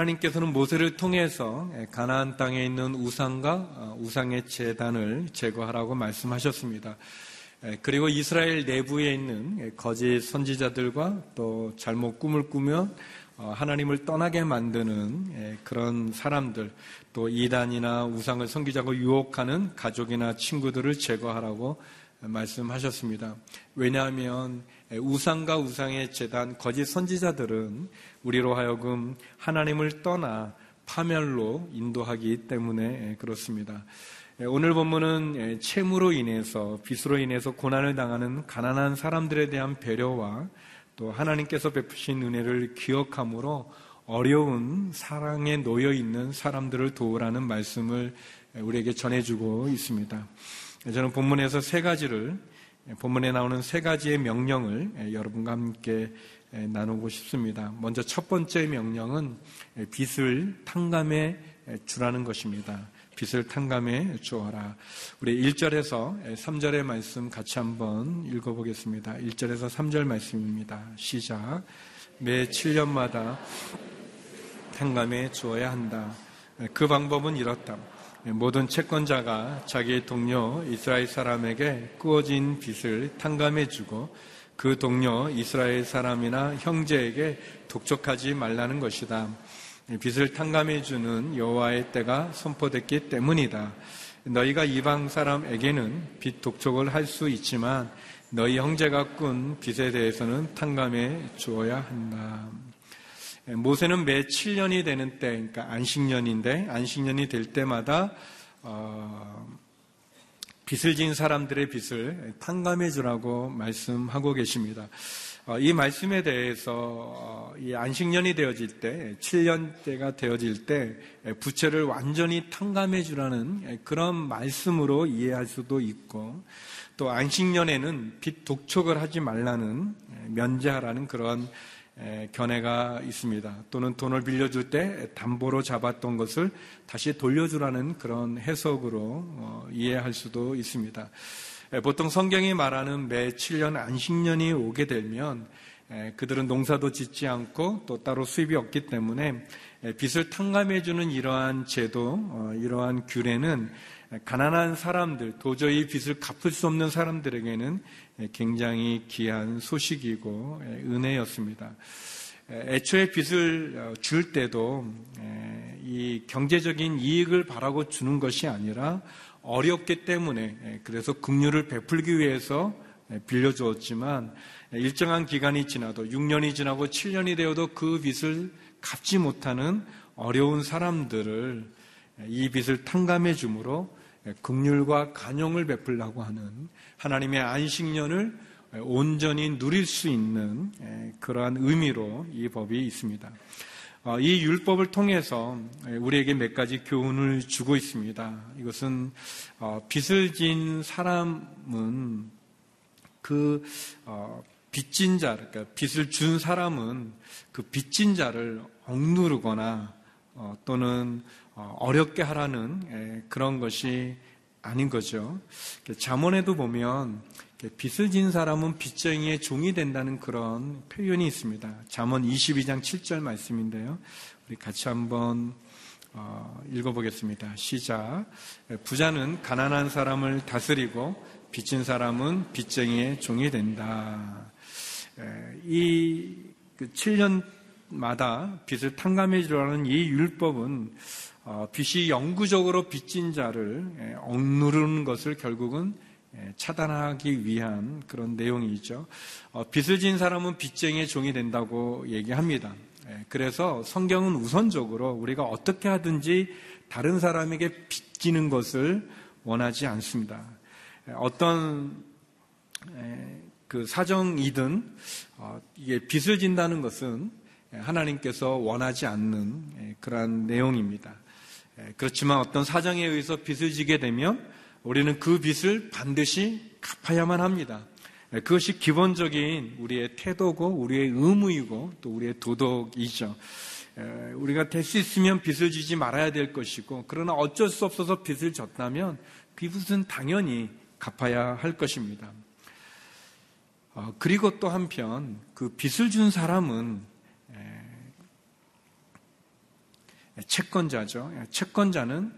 하나님께서는 모세를 통해서 가나안 땅에 있는 우상과 어, 우상의 재단을 제거하라고 말씀하셨습니다. 그리고 이스라엘 내부에 있는 거짓 선지자들과 또 잘못 꿈을 꾸며 어, 하나님을 떠나게 만드는 그런 사람들, 또 이단이나 우상을 섬기자고 유혹하는 가족이나 친구들을 제거하라고 말씀하셨습니다. 왜냐하면 우상과 우상의 재단, 거짓 선지자들은 우리로 하여금 하나님을 떠나 파멸로 인도하기 때문에 그렇습니다. 오늘 본문은 채무로 인해서, 빚으로 인해서 고난을 당하는 가난한 사람들에 대한 배려와 또 하나님께서 베푸신 은혜를 기억함으로 어려운 사랑에 놓여 있는 사람들을 도우라는 말씀을 우리에게 전해주고 있습니다. 저는 본문에서 세 가지를 본문에 나오는 세 가지의 명령을 여러분과 함께 나누고 싶습니다. 먼저 첫 번째 명령은 빚을 탕감해 주라는 것입니다. 빚을 탕감해 주어라. 우리 1절에서 3절의 말씀 같이 한번 읽어보겠습니다. 1절에서 3절 말씀입니다. 시작. 매 7년마다 탕감해 주어야 한다. 그 방법은 이렇다. 모든 채권자가 자기 동료 이스라엘 사람에게 꾸어진 빚을 탕감해 주고 그 동료 이스라엘 사람이나 형제에게 독촉하지 말라는 것이다. 빚을 탕감해 주는 여호와의 때가 선포됐기 때문이다. 너희가 이방 사람에게는 빚 독촉을 할 수 있지만 너희 형제가 꾼 빚에 대해서는 탕감해 주어야 한다. 모세는 매 7년이 되는 때, 그러니까 안식년인데 안식년이 될 때마다 어, 빚을 진 사람들의 빚을 탕감해 주라고 말씀하고 계십니다. 어, 이 말씀에 대해서 어, 이 안식년이 되어질 때, 7년 때가 되어질 때 부채를 완전히 탕감해 주라는 그런 말씀으로 이해할 수도 있고 또 안식년에는 빚 독촉을 하지 말라는 면제하라는 그런 견해가 있습니다. 또는 돈을 빌려줄 때 담보로 잡았던 것을 다시 돌려주라는 그런 해석으로 어, 이해할 수도 있습니다. 보통 성경이 말하는 매 7년 안식년이 오게 되면 그들은 농사도 짓지 않고 또 따로 수입이 없기 때문에 빚을 탕감해주는 이러한 제도, 어, 이러한 규례는 가난한 사람들, 도저히 빚을 갚을 수 없는 사람들에게는 굉장히 귀한 소식이고 은혜였습니다. 애초에 빚을 어, 줄 때도 이 경제적인 이익을 바라고 주는 것이 아니라 어렵기 때문에 그래서 긍휼을 베풀기 위해서 빌려주었지만 일정한 기간이 지나도 6년이 지나고 7년이 되어도 그 빚을 갚지 못하는 어려운 사람들을 이 빚을 탕감해 주므로 극률과 간용을 베풀라고 하는 하나님의 안식년을 온전히 누릴 수 있는 그러한 의미로 이 법이 있습니다. 어, 이 율법을 통해서 우리에게 몇 가지 교훈을 주고 있습니다. 이것은 어, 빚을 진 사람은 그 어, 빚진 자, 그러니까 빚을 준 사람은 그 빚진 자를 억누르거나 또는 어, 어렵게 하라는 그런 것이 아닌 거죠. 잠언에도 보면 빚을 진 사람은 빚쟁이의 종이 된다는 그런 표현이 있습니다. 잠언 22장 7절 말씀인데요. 우리 같이 한번 어, 읽어보겠습니다. 시작. 부자는 가난한 사람을 다스리고 빚진 사람은 빚쟁이의 종이 된다. 이 7년 마다 그 빚을 탕감해 주라는 이 율법은 어, 빚이 영구적으로 빚진 자를 예, 억누르는 것을 결국은 예, 차단하기 위한 그런 내용이죠. 어, 빚을 진 사람은 빚쟁이의 종이 된다고 얘기합니다. 예, 그래서 성경은 우선적으로 우리가 어떻게 하든지 다른 사람에게 빚지는 것을 원하지 않습니다. 어떤 그 사정이든 어, 이게 빚을 진다는 것은 하나님께서 원하지 않는 그러한 내용입니다. 예, 그렇지만 어떤 사정에 의해서 빚을 지게 되면 우리는 그 빚을 반드시 갚아야만 합니다. 예, 그것이 기본적인 우리의 태도고 우리의 의무이고 또 우리의 도덕이죠. 예, 우리가 될 수 있으면 빚을 지지 말아야 될 것이고 그러나 어쩔 수 없어서 빚을 졌다면 그 빚은 당연히 갚아야 할 것입니다. 어, 그리고 또 한편 그 빚을 준 사람은 채권자죠. 채권자는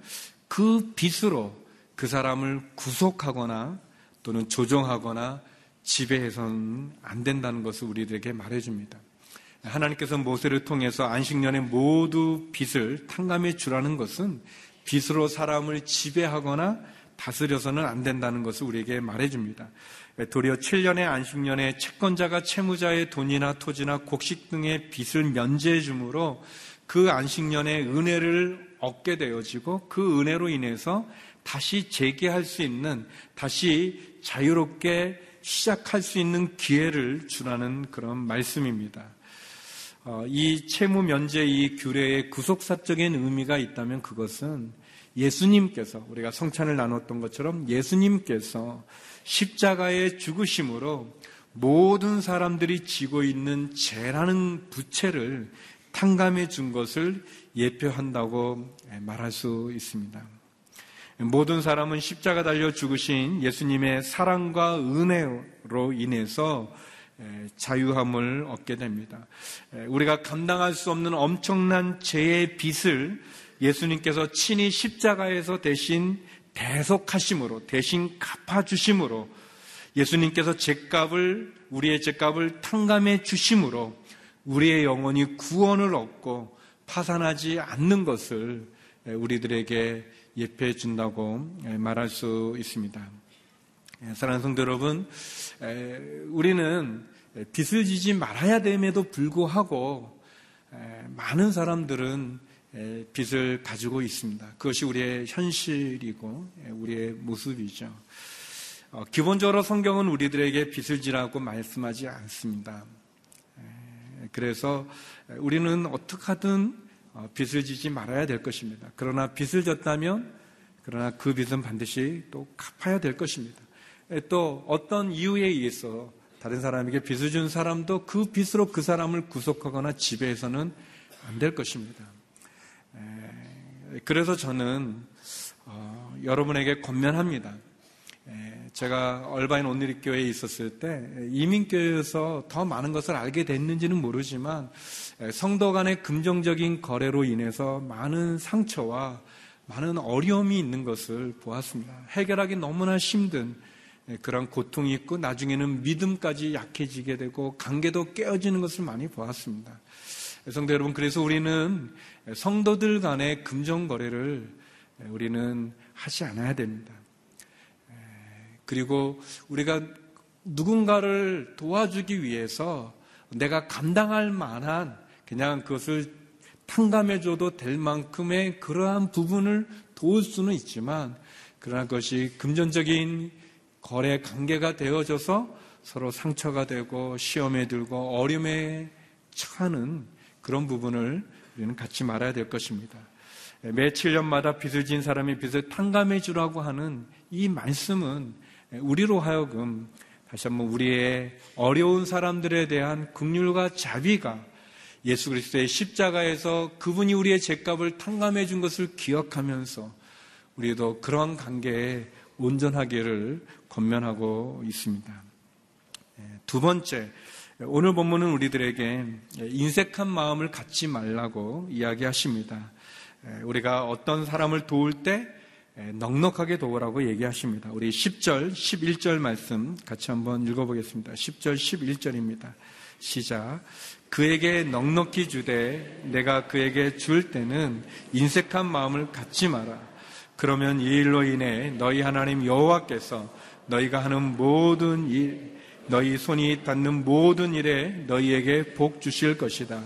그 빚으로 그 사람을 구속하거나 또는 조종하거나 지배해서는 안 된다는 것을 우리들에게 말해줍니다. 하나님께서 모세를 통해서 안식년에 모두 빚을 탕감해 주라는 것은 빚으로 사람을 지배하거나 다스려서는 안 된다는 것을 우리에게 말해줍니다. 도리어 7년의 안식년에 채권자가 채무자의 돈이나 토지나 곡식 등의 빚을 면제해 주므로 그 안식년의 은혜를 얻게 되어지고 그 은혜로 인해서 다시 재개할 수 있는 다시 자유롭게 시작할 수 있는 기회를 주라는 그런 말씀입니다. 어, 이 채무 면제 이 규례의 구속사적인 의미가 있다면 그것은 예수님께서 우리가 성찬을 나눴던 것처럼 예수님께서 십자가의 죽으심으로 모든 사람들이 지고 있는 죄라는 부채를 탕감해 준 것을 예표한다고 말할 수 있습니다. 모든 사람은 십자가 달려 죽으신 예수님의 사랑과 은혜로 인해서 자유함을 얻게 됩니다. 우리가 감당할 수 없는 엄청난 죄의 빚을 예수님께서 친히 십자가에서 대신 대속하심으로 대신 갚아주심으로 예수님께서 죄값을 우리의 죄값을 탕감해 주심으로 우리의 영혼이 구원을 얻고 파산하지 않는 것을 우리들에게 예표해 준다고 말할 수 있습니다. 사랑하는 성도 여러분, 우리는 빚을 지지 말아야 됨에도 불구하고 많은 사람들은 빚을 가지고 있습니다. 그것이 우리의 현실이고 우리의 모습이죠. 어, 기본적으로 성경은 우리들에게 빚을 지라고 말씀하지 않습니다. 그래서 우리는 어떻게 하든 어, 빚을 지지 말아야 될 것입니다. 그러나 빚을 졌다면 그러나 그 빚은 반드시 또 갚아야 될 것입니다. 또 어떤 이유에 의해서 다른 사람에게 빚을 준 사람도 그 빚으로 그 사람을 구속하거나 지배해서는 안 될 것입니다. 그래서 저는 어, 여러분에게 권면합니다. 제가 얼바인 온누리교회에 있었을 때 이민교회에서 더 많은 것을 알게 됐는지는 모르지만 성도 간의 긍정적인 거래로 인해서 많은 상처와 많은 어려움이 있는 것을 보았습니다. 해결하기 너무나 힘든 그런 고통이 있고 나중에는 믿음까지 약해지게 되고 관계도 깨어지는 것을 많이 보았습니다. 성도 여러분, 그래서 우리는 성도들 간의 금전 거래를 우리는 하지 않아야 됩니다. 그리고 우리가 누군가를 도와주기 위해서 내가 감당할 만한 그냥 그것을 탕감해줘도 될 만큼의 그러한 부분을 도울 수는 있지만 그러나 그것이 금전적인 거래 관계가 되어져서 서로 상처가 되고 시험에 들고 어려움에 처하는 그런 부분을 우리는 갖지 말아야 될 것입니다. 매 7년마다 빚을 진 사람이 빚을 탕감해 주라고 하는 이 말씀은 우리로 하여금 다시 한번 우리의 어려운 사람들에 대한 긍휼과 자비가 예수 그리스도의 십자가에서 그분이 우리의 죄값을 탕감해 준 것을 기억하면서 우리도 그러한 관계에 온전하기를 권면하고 있습니다. 두 번째, 오늘 본문은 우리들에게 인색한 마음을 갖지 말라고 이야기하십니다. 우리가 어떤 사람을 도울 때 넉넉하게 도우라고 얘기하십니다. 우리 10절, 11절 말씀 같이 한번 읽어보겠습니다. 10절, 11절입니다. 시작. 그에게 넉넉히 주되 내가 그에게 줄 때는 인색한 마음을 갖지 마라. 그러면 이 일로 인해 너희 하나님 여호와께서 너희가 하는 모든 일, 너희 손이 닿는 모든 일에 너희에게 복 주실 것이다.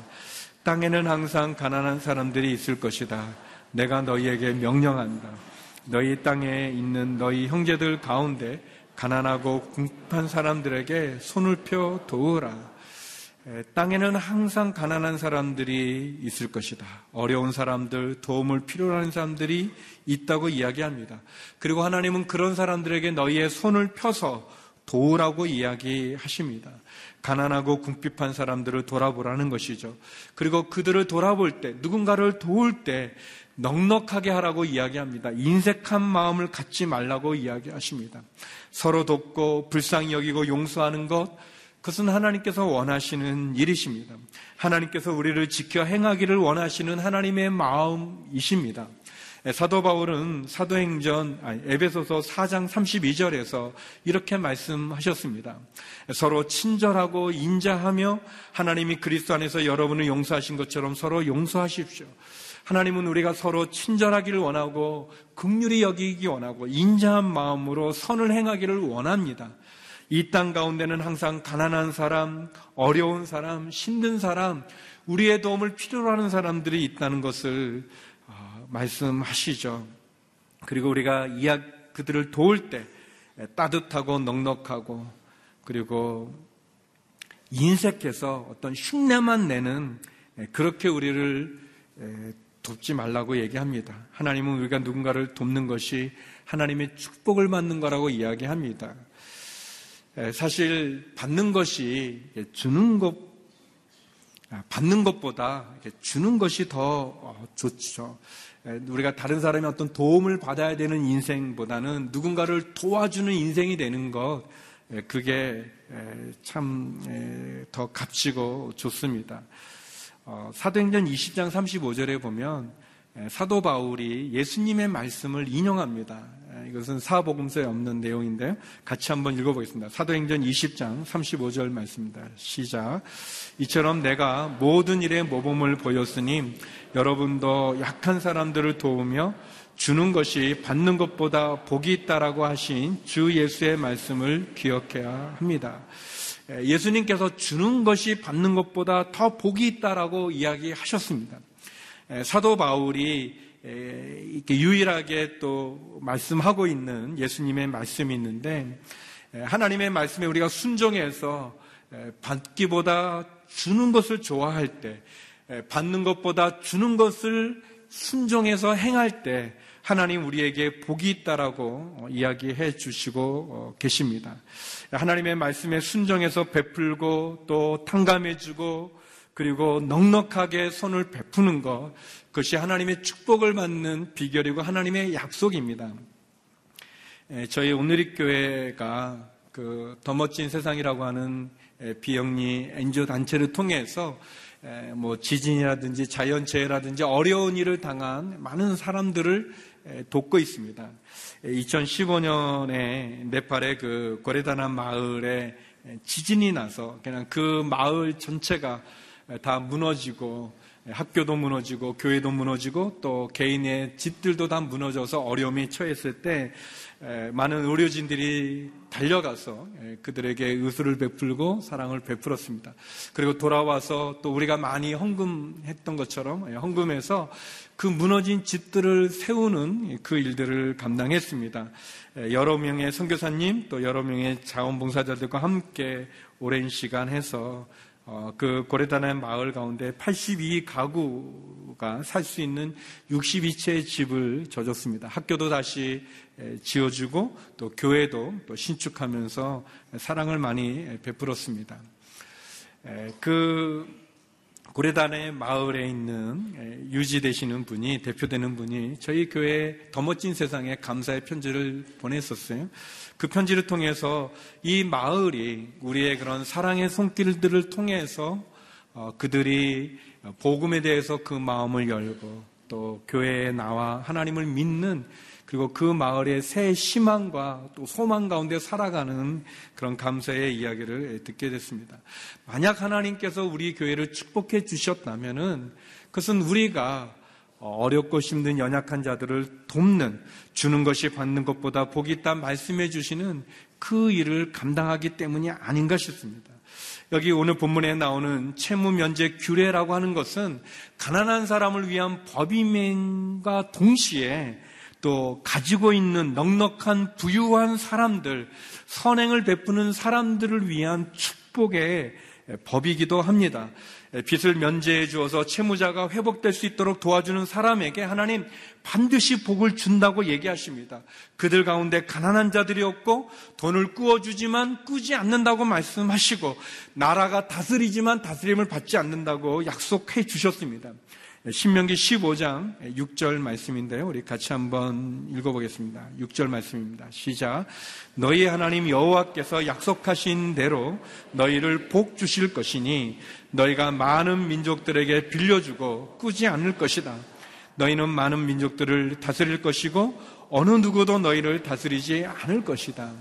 땅에는 항상 가난한 사람들이 있을 것이다. 내가 너희에게 명령한다. 너희 땅에 있는 너희 형제들 가운데 가난하고 궁핍한 사람들에게 손을 펴 도우라. 땅에는 항상 가난한 사람들이 있을 것이다. 어려운 사람들, 도움을 필요로 하는 사람들이 있다고 이야기합니다. 그리고 하나님은 그런 사람들에게 너희의 손을 펴서 도우라고 이야기하십니다. 가난하고 궁핍한 사람들을 돌아보라는 것이죠. 그리고 그들을 돌아볼 때, 누군가를 도울 때 넉넉하게 하라고 이야기합니다. 인색한 마음을 갖지 말라고 이야기하십니다. 서로 돕고 불쌍히 여기고 용서하는 것, 그것은 하나님께서 원하시는 일이십니다. 하나님께서 우리를 지켜 행하기를 원하시는 하나님의 마음이십니다. 사도 바울은 사도행전 아니, 에베소서 4장 32절에서 이렇게 말씀하셨습니다. 서로 친절하고 인자하며 하나님이 그리스도 안에서 여러분을 용서하신 것처럼 서로 용서하십시오. 하나님은 우리가 서로 친절하기를 원하고 극률이 여기기 원하고 인자한 마음으로 선을 행하기를 원합니다. 이 땅 가운데는 항상 가난한 사람, 어려운 사람, 힘든 사람, 우리의 도움을 필요로 하는 사람들이 있다는 것을 어, 말씀하시죠. 그리고 우리가 이야 그들을 도울 때 따뜻하고 넉넉하고 그리고 인색해서 어떤 흉내만 내는 그렇게 우리를 돕지 말라고 얘기합니다. 하나님은 우리가 누군가를 돕는 것이 하나님의 축복을 받는 거라고 이야기합니다. 사실 받는 것이 주는 것 아, 받는 것보다 주는 것이 더 어, 좋죠. 우리가 다른 사람의 어떤 도움을 받아야 되는 인생보다는 누군가를 도와주는 인생이 되는 것, 그게 참 더 값지고 좋습니다. 어, 사도행전 20장 35절에 보면 사도 바울이 예수님의 말씀을 인용합니다. 이것은 사복음서에 없는 내용인데 같이 한번 읽어보겠습니다. 사도행전 20장 35절 말씀입니다. 시작. 이처럼 내가 모든 일에 모범을 보였으니 여러분도 약한 사람들을 도우며 주는 것이 받는 것보다 복이 있다라고 하신 주 예수의 말씀을 기억해야 합니다. 예수님께서 주는 것이 받는 것보다 더 복이 있다라고 이야기하셨습니다. 사도 바울이 이렇게 유일하게 또 말씀하고 있는 예수님의 말씀이 있는데 하나님의 말씀에 우리가 순종해서 받기보다 주는 것을 좋아할 때 받는 것보다 주는 것을 순종해서 행할 때 하나님 우리에게 복이 있다라고 이야기해 주시고 어, 계십니다. 하나님의 말씀에 순종해서 베풀고 또 탕감해 주고 그리고 넉넉하게 손을 베푸는 것 그것이 하나님의 축복을 받는 비결이고 하나님의 약속입니다. 저희 오늘리 교회가 그 더 멋진 세상이라고 하는 비영리 엔조 단체를 통해서 뭐 지진이라든지 자연재해라든지 어려운 일을 당한 많은 사람들을 돕고 있습니다. 2015년에 네팔의 그 고레다나 마을에 지진이 나서 그냥 그 마을 전체가 다 무너지고 학교도 무너지고 교회도 무너지고 또 개인의 집들도 다 무너져서 어려움에 처했을 때 많은 의료진들이 달려가서 그들에게 의술을 베풀고 사랑을 베풀었습니다. 그리고 돌아와서 또 우리가 많이 헌금했던 것처럼 헌금해서 그 무너진 집들을 세우는 그 일들을 감당했습니다. 여러 명의 선교사님 또 여러 명의 자원봉사자들과 함께 오랜 시간 해서 어, 그 고레다나의 마을 가운데 82가구가 살 수 있는 62채의 집을 져줬습니다. 학교도 다시 지어주고 또 교회도 또 신축하면서 사랑을 많이 베풀었습니다. 그 고레단의 마을에 있는 유지되시는 분이 대표되는 분이 저희 교회 더 멋진 세상에 감사의 편지를 보냈었어요. 그 편지를 통해서 이 마을이 우리의 그런 사랑의 손길들을 통해서 어, 그들이 복음에 대해서 그 마음을 열고 또 교회에 나와 하나님을 믿는 그리고 그 마을의 새 희망과 또 소망 가운데 살아가는 그런 감사의 이야기를 듣게 됐습니다. 만약 하나님께서 우리 교회를 축복해 주셨다면은 그것은 우리가 어렵고 힘든 연약한 자들을 돕는 주는 것이 받는 것보다 복이 있다 말씀해 주시는 그 일을 감당하기 때문이 아닌가 싶습니다. 여기 오늘 본문에 나오는 채무 면제 규례라고 하는 것은 가난한 사람을 위한 법임과 동시에 또 가지고 있는 넉넉한 부유한 사람들, 선행을 베푸는 사람들을 위한 축복의 법이기도 합니다. 빚을 면제해 주어서 채무자가 회복될 수 있도록 도와주는 사람에게 하나님 반드시 복을 준다고 얘기하십니다. 그들 가운데 가난한 자들이 없고 돈을 꾸어주지만 꾸지 않는다고 말씀하시고 나라가 다스리지만 다스림을 받지 않는다고 약속해 주셨습니다. 신명기 15장 6절 말씀인데요. 우리 같이 한번 읽어보겠습니다. 6절 말씀입니다. 시작. 너희 하나님 여호와께서 약속하신 대로 너희를 복 주실 것이니 너희가 많은 민족들에게 빌려주고 꾸지 않을 것이다. 너희는 많은 민족들을 다스릴 것이고 어느 누구도 너희를 다스리지 않을 것이다.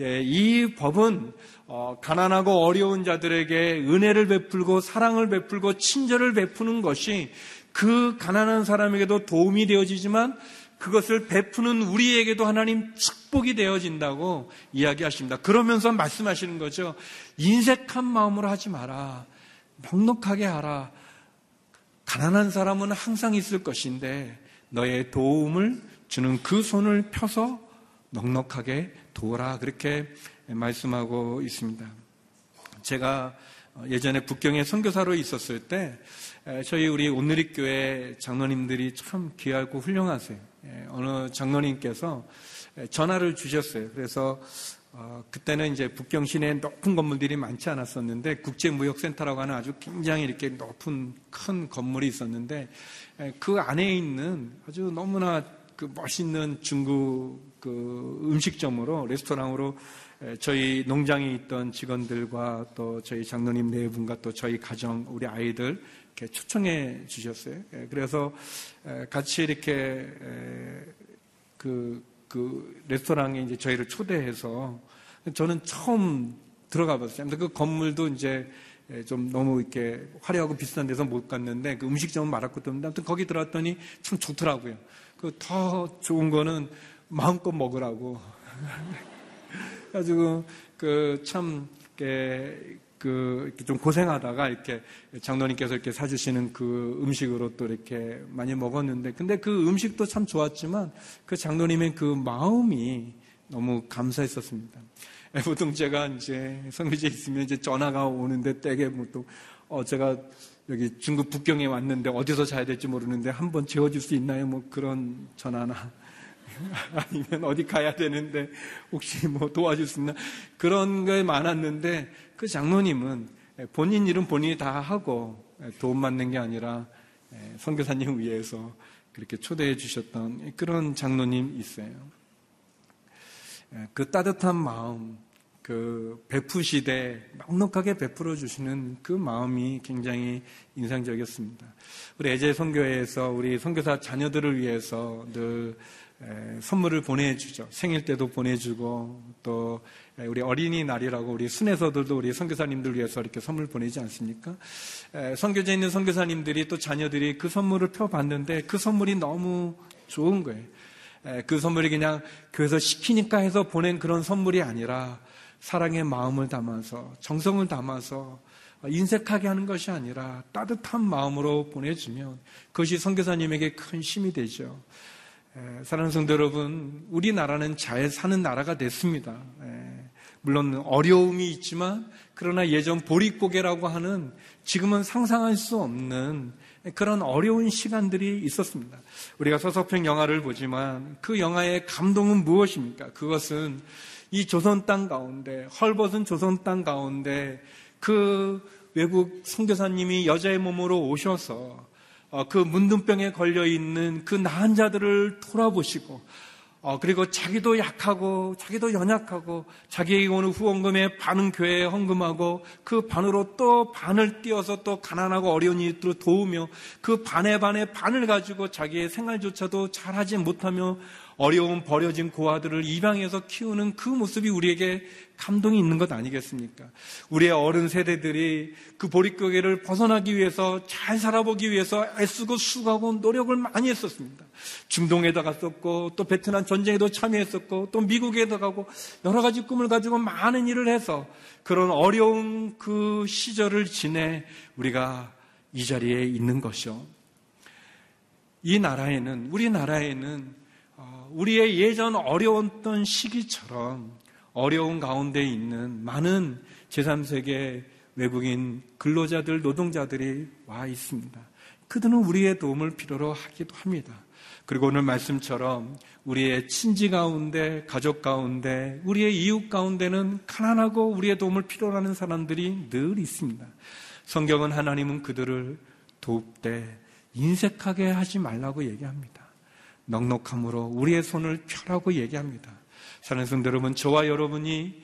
예, 이 법은 어, 가난하고 어려운 자들에게 은혜를 베풀고 사랑을 베풀고 친절을 베푸는 것이 그 가난한 사람에게도 도움이 되어지지만 그것을 베푸는 우리에게도 하나님 축복이 되어진다고 이야기하십니다. 그러면서 말씀하시는 거죠. 인색한 마음으로 하지 마라. 넉넉하게 하라. 가난한 사람은 항상 있을 것인데 너의 도움을 주는 그 손을 펴서 넉넉하게 도라. 그렇게 말씀하고 있습니다. 제가 예전에 북경에 선교사로 있었을 때 저희 우리 온누리교회 장로님들이 참 귀하고 훌륭하세요. 어느 장로님께서 전화를 주셨어요. 그래서 어, 그때는 이제 북경 시내에 높은 건물들이 많지 않았었는데 국제무역센터라고 하는 아주 굉장히 이렇게 높은 큰 건물이 있었는데 그 안에 있는 아주 너무나 그 멋있는 중국 그 음식점으로 레스토랑으로 저희 농장에 있던 직원들과 또 저희 장로님 네 분과 또 저희 가정 우리 아이들 이렇게 초청해 주셨어요. 그래서 같이 이렇게 그, 그 레스토랑에 이제 저희를 초대해서 저는 처음 들어가 봤어요. 그 건물도 이제 좀 너무 이렇게 화려하고 비싼 데서 못 갔는데 그 음식점은 없는데 아무튼 거기 들어왔더니 참 좋더라고요. 그 더 좋은 거는 마음껏 먹으라고. 가지고 그참 그 좀 고생하다가 이렇게 장로님께서 이렇게 사주시는 그 음식으로 또 이렇게 많이 먹었는데 근데 그 음식도 참 좋았지만 그 장로님의 그 마음이 너무 감사했었습니다. 보통 제가 이제 성교지에 있으면 이제 전화가 오는데 때게 보통 어 제가 여기 중국 북경에 왔는데 어디서 자야 될지 모르는데 한번 재워줄 수 있나요? 뭐 그런 전화나 아니면 어디 가야 되는데 혹시 뭐 도와줄 수 있나 그런 게 많았는데 그 장로님은 본인 일은 본인이 다 하고 도움 받는 게 아니라 선교사님 위해서 그렇게 초대해 주셨던 그런 장로님 있어요. 그 따뜻한 마음, 그 베푸시되 넉넉하게 베풀어 주시는 그 마음이 굉장히 인상적이었습니다. 우리 애제 선교회에서 우리 선교사 자녀들을 위해서 늘 선물을 보내주죠. 생일 때도 보내주고 또 우리 어린이날이라고 우리 순회서들도 우리 선교사님들 위해서 이렇게 선물 보내지 않습니까? 선교제에 있는 선교사님들이 또 자녀들이 그 선물을 펴봤는데 그 선물이 너무 좋은 거예요. 그 선물이 그냥 교회에서 시키니까 해서 보낸 그런 선물이 아니라 사랑의 마음을 담아서 정성을 담아서 인색하게 하는 것이 아니라 따뜻한 마음으로 보내주면 그것이 선교사님에게 큰 힘이 되죠. 사랑하는 성도 여러분, 우리나라는 잘 사는 나라가 됐습니다. 물론 어려움이 있지만 그러나 예전 보릿고개라고 하는 지금은 상상할 수 없는 그런 어려운 시간들이 있었습니다. 우리가 서서평 영화를 보지만 그 영화의 감동은 무엇입니까? 그것은 이 조선 땅 가운데 헐벗은 조선 땅 가운데 그 외국 선교사님이 여자의 몸으로 오셔서 어, 그 문둥병에 걸려 있는 그 나한 자들을 돌아보시고 어, 그리고 자기도 약하고 자기도 연약하고 자기에게 오는 후원금에 반은 교회에 헌금하고 그 반으로 또 반을 띄어서 또 가난하고 어려운 이들을 도우며 그 반의 반의 반을 가지고 자기의 생활조차도 잘하지 못하며 어려운 버려진 고아들을 입양해서 키우는 그 모습이 우리에게 감동이 있는 것 아니겠습니까? 우리의 어른 세대들이 그 보릿고개를 벗어나기 위해서 잘 살아보기 위해서 애쓰고 수고하고 노력을 많이 했었습니다. 중동에도 갔었고 또 베트남 전쟁에도 참여했었고 또 미국에도 가고 여러 가지 꿈을 가지고 많은 일을 해서 그런 어려운 그 시절을 지내 우리가 이 자리에 있는 것이요. 이 나라에는 우리나라에는 우리의 예전 어려웠던 시기처럼 어려운 가운데 있는 많은 제3세계 외국인 근로자들, 노동자들이 와 있습니다. 그들은 우리의 도움을 필요로 하기도 합니다. 그리고 오늘 말씀처럼 우리의 친지 가운데, 가족 가운데, 우리의 이웃 가운데는 가난하고 우리의 도움을 필요로 하는 사람들이 늘 있습니다. 성경은 하나님은 그들을 돕되 인색하게 하지 말라고 얘기합니다. 넉넉함으로 우리의 손을 펴라고 얘기합니다. 사는 성도 여러분, 저와 여러분이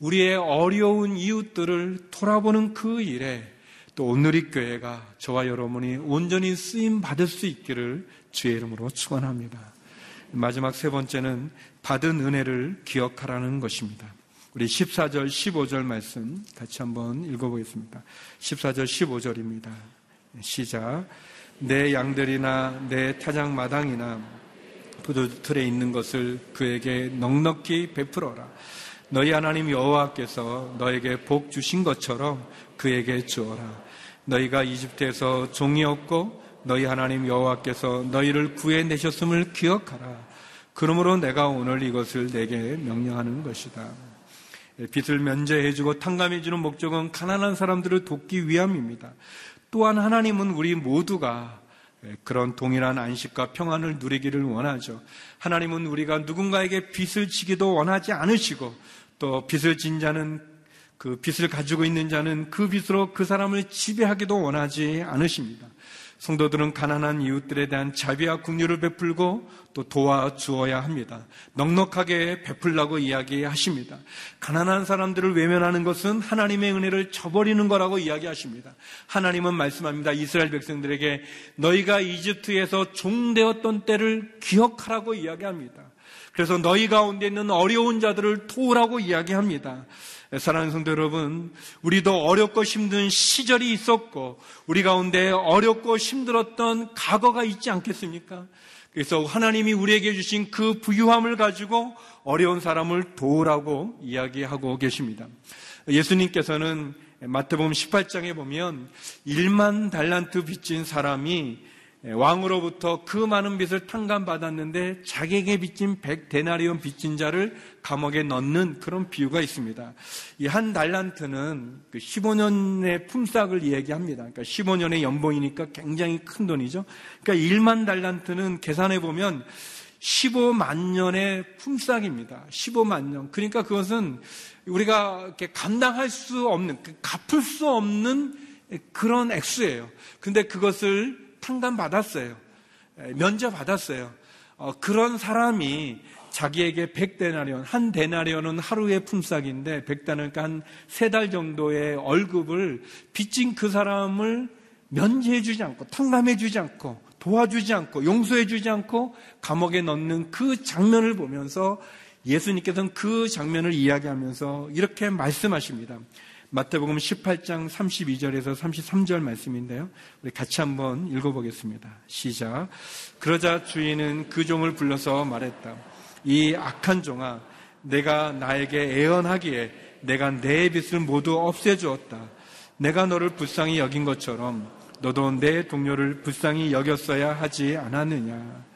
우리의 어려운 이웃들을 돌아보는 그 일에 또 오늘의 교회가 저와 여러분이 온전히 쓰임 받을 수 있기를 주의 이름으로 축원합니다. 마지막 세 번째는 받은 은혜를 기억하라는 것입니다. 우리 14절, 15절 말씀 같이 한번 읽어보겠습니다. 14절, 15절입니다. 시작. 내 양들이나 내 타작 마당이나 부두틀에 있는 것을 그에게 넉넉히 베풀어라. 너희 하나님 여호와께서 너에게 복 주신 것처럼 그에게 주어라. 너희가 이집트에서 종이었고 너희 하나님 여호와께서 너희를 구해내셨음을 기억하라. 그러므로 내가 오늘 이것을 내게 명령하는 것이다. 빚을 면제해주고 탕감해주는 목적은 가난한 사람들을 돕기 위함입니다. 또한 하나님은 우리 모두가 그런 동일한 안식과 평안을 누리기를 원하죠. 하나님은 우리가 누군가에게 빚을 지기도 원하지 않으시고 또 빚을 진 자는 그 빚을 가지고 있는 자는 그 빚으로 그 사람을 지배하기도 원하지 않으십니다. 성도들은 가난한 이웃들에 대한 자비와 국류를 베풀고 또 도와주어야 합니다. 넉넉하게 베풀라고 이야기하십니다. 가난한 사람들을 외면하는 것은 하나님의 은혜를 저버리는 거라고 이야기하십니다. 하나님은 말씀합니다. 이스라엘 백성들에게 너희가 이집트에서 종되었던 때를 기억하라고 이야기합니다. 그래서 너희 가운데 있는 어려운 자들을 도우라고 이야기합니다. 사랑하는 성도 여러분, 우리도 어렵고 힘든 시절이 있었고, 우리 가운데 어렵고 힘들었던 과거가 있지 않겠습니까? 그래서 하나님이 우리에게 주신 그 부유함을 가지고 어려운 사람을 도우라고 이야기하고 계십니다. 예수님께서는 마태복음 18장에 보면 1만 달란트 빚진 사람이 예, 왕으로부터 그 많은 빚을 탕감받았는데 자기에게 빚진 100데나리온 빚진 자를 감옥에 넣는 그런 비유가 있습니다. 이 한 달란트는 15년의 그 품삯을 이야기합니다. 그러니까 15년의 연봉이니까 굉장히 큰 돈이죠. 그러니까 1만 달란트는 계산해 보면 15만 년의 품삯입니다. 15만 년. 그러니까 그것은 우리가 이렇게 감당할 수 없는, 그 갚을 수 없는 그런 액수예요. 근데 그것을 탕감받았어요. 면제 받았어요. 어, 그런 사람이 자기에게 100데나리온, 한 데나리온은 하루의 품삯인데 100데나리온 한세 달 정도의 월급을 빚진 그 사람을 면제해 주지 않고 탕감해 주지 않고 도와주지 않고 용서해 주지 않고 감옥에 넣는 그 장면을 보면서 예수님께서는 그 장면을 이야기하면서 이렇게 말씀하십니다. 마태복음 18장 32절에서 33절 말씀인데요. 우리 같이 한번 읽어보겠습니다. 시작. 그러자 주인은 그 종을 불러서 말했다. 이 악한 종아, 내가 나에게 애언하기에 내가 내 빚을 모두 없애주었다. 내가 너를 불쌍히 여긴 것처럼 너도 내 동료를 불쌍히 여겼어야 하지 않았느냐.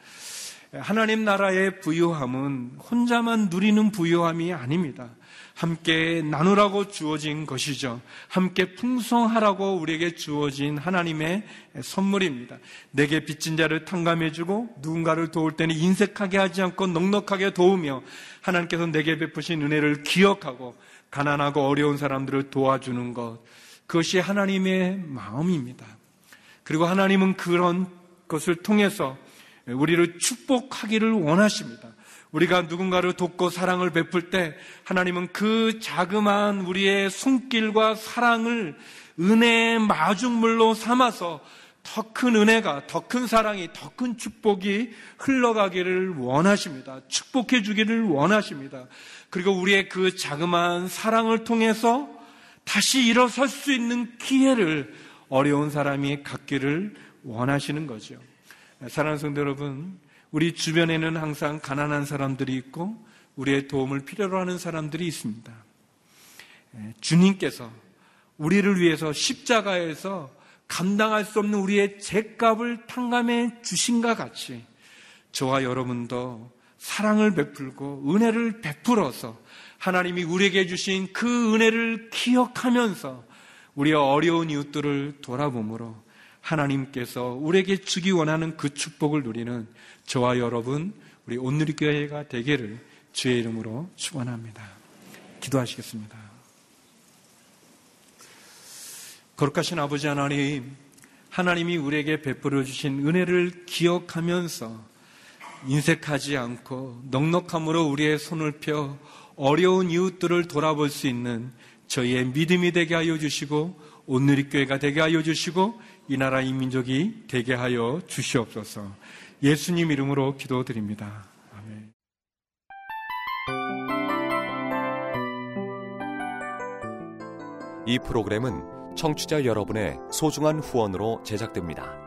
하나님 나라의 부유함은 혼자만 누리는 부유함이 아닙니다. 함께 나누라고 주어진 것이죠. 함께 풍성하라고 우리에게 주어진 하나님의 선물입니다. 내게 빚진 자를 탕감해주고 누군가를 도울 때는 인색하게 하지 않고 넉넉하게 도우며 하나님께서 내게 베푸신 은혜를 기억하고 가난하고 어려운 사람들을 도와주는 것. 그것이 하나님의 마음입니다. 그리고 하나님은 그런 것을 통해서 우리를 축복하기를 원하십니다. 우리가 누군가를 돕고 사랑을 베풀 때 하나님은 그 자그마한 우리의 손길과 사랑을 은혜의 마중물로 삼아서 더 큰 은혜가, 더 큰 사랑이, 더 큰 축복이 흘러가기를 원하십니다. 축복해 주기를 원하십니다. 그리고 우리의 그 자그마한 사랑을 통해서 다시 일어설 수 있는 기회를 어려운 사람이 갖기를 원하시는 거죠. 사랑하는 성도 여러분, 우리 주변에는 항상 가난한 사람들이 있고 우리의 도움을 필요로 하는 사람들이 있습니다. 예, 주님께서 우리를 위해서 십자가에서 감당할 수 없는 우리의 죄값을 탕감해 주신과 같이 저와 여러분도 사랑을 베풀고 은혜를 베풀어서 하나님이 우리에게 주신 그 은혜를 기억하면서 우리의 어려운 이웃들을 돌아보므로 하나님께서 우리에게 주기 원하는 그 축복을 누리는 저와 여러분, 우리 온누리 교회가 되기를 주의 이름으로 축원합니다. 기도하시겠습니다. 거룩하신 아버지 하나님, 하나님이 우리에게 베풀어 주신 은혜를 기억하면서 인색하지 않고 넉넉함으로 우리의 손을 펴 어려운 이웃들을 돌아볼 수 있는 저희의 믿음이 되게 하여 주시고 온누리 교회가 되게 하여 주시고 이 나라 이 민족이 되게 하여 주시옵소서. 예수님 이름으로 기도드립니다. 아멘. 이 프로그램은 청취자 여러분의 소중한 후원으로 제작됩니다.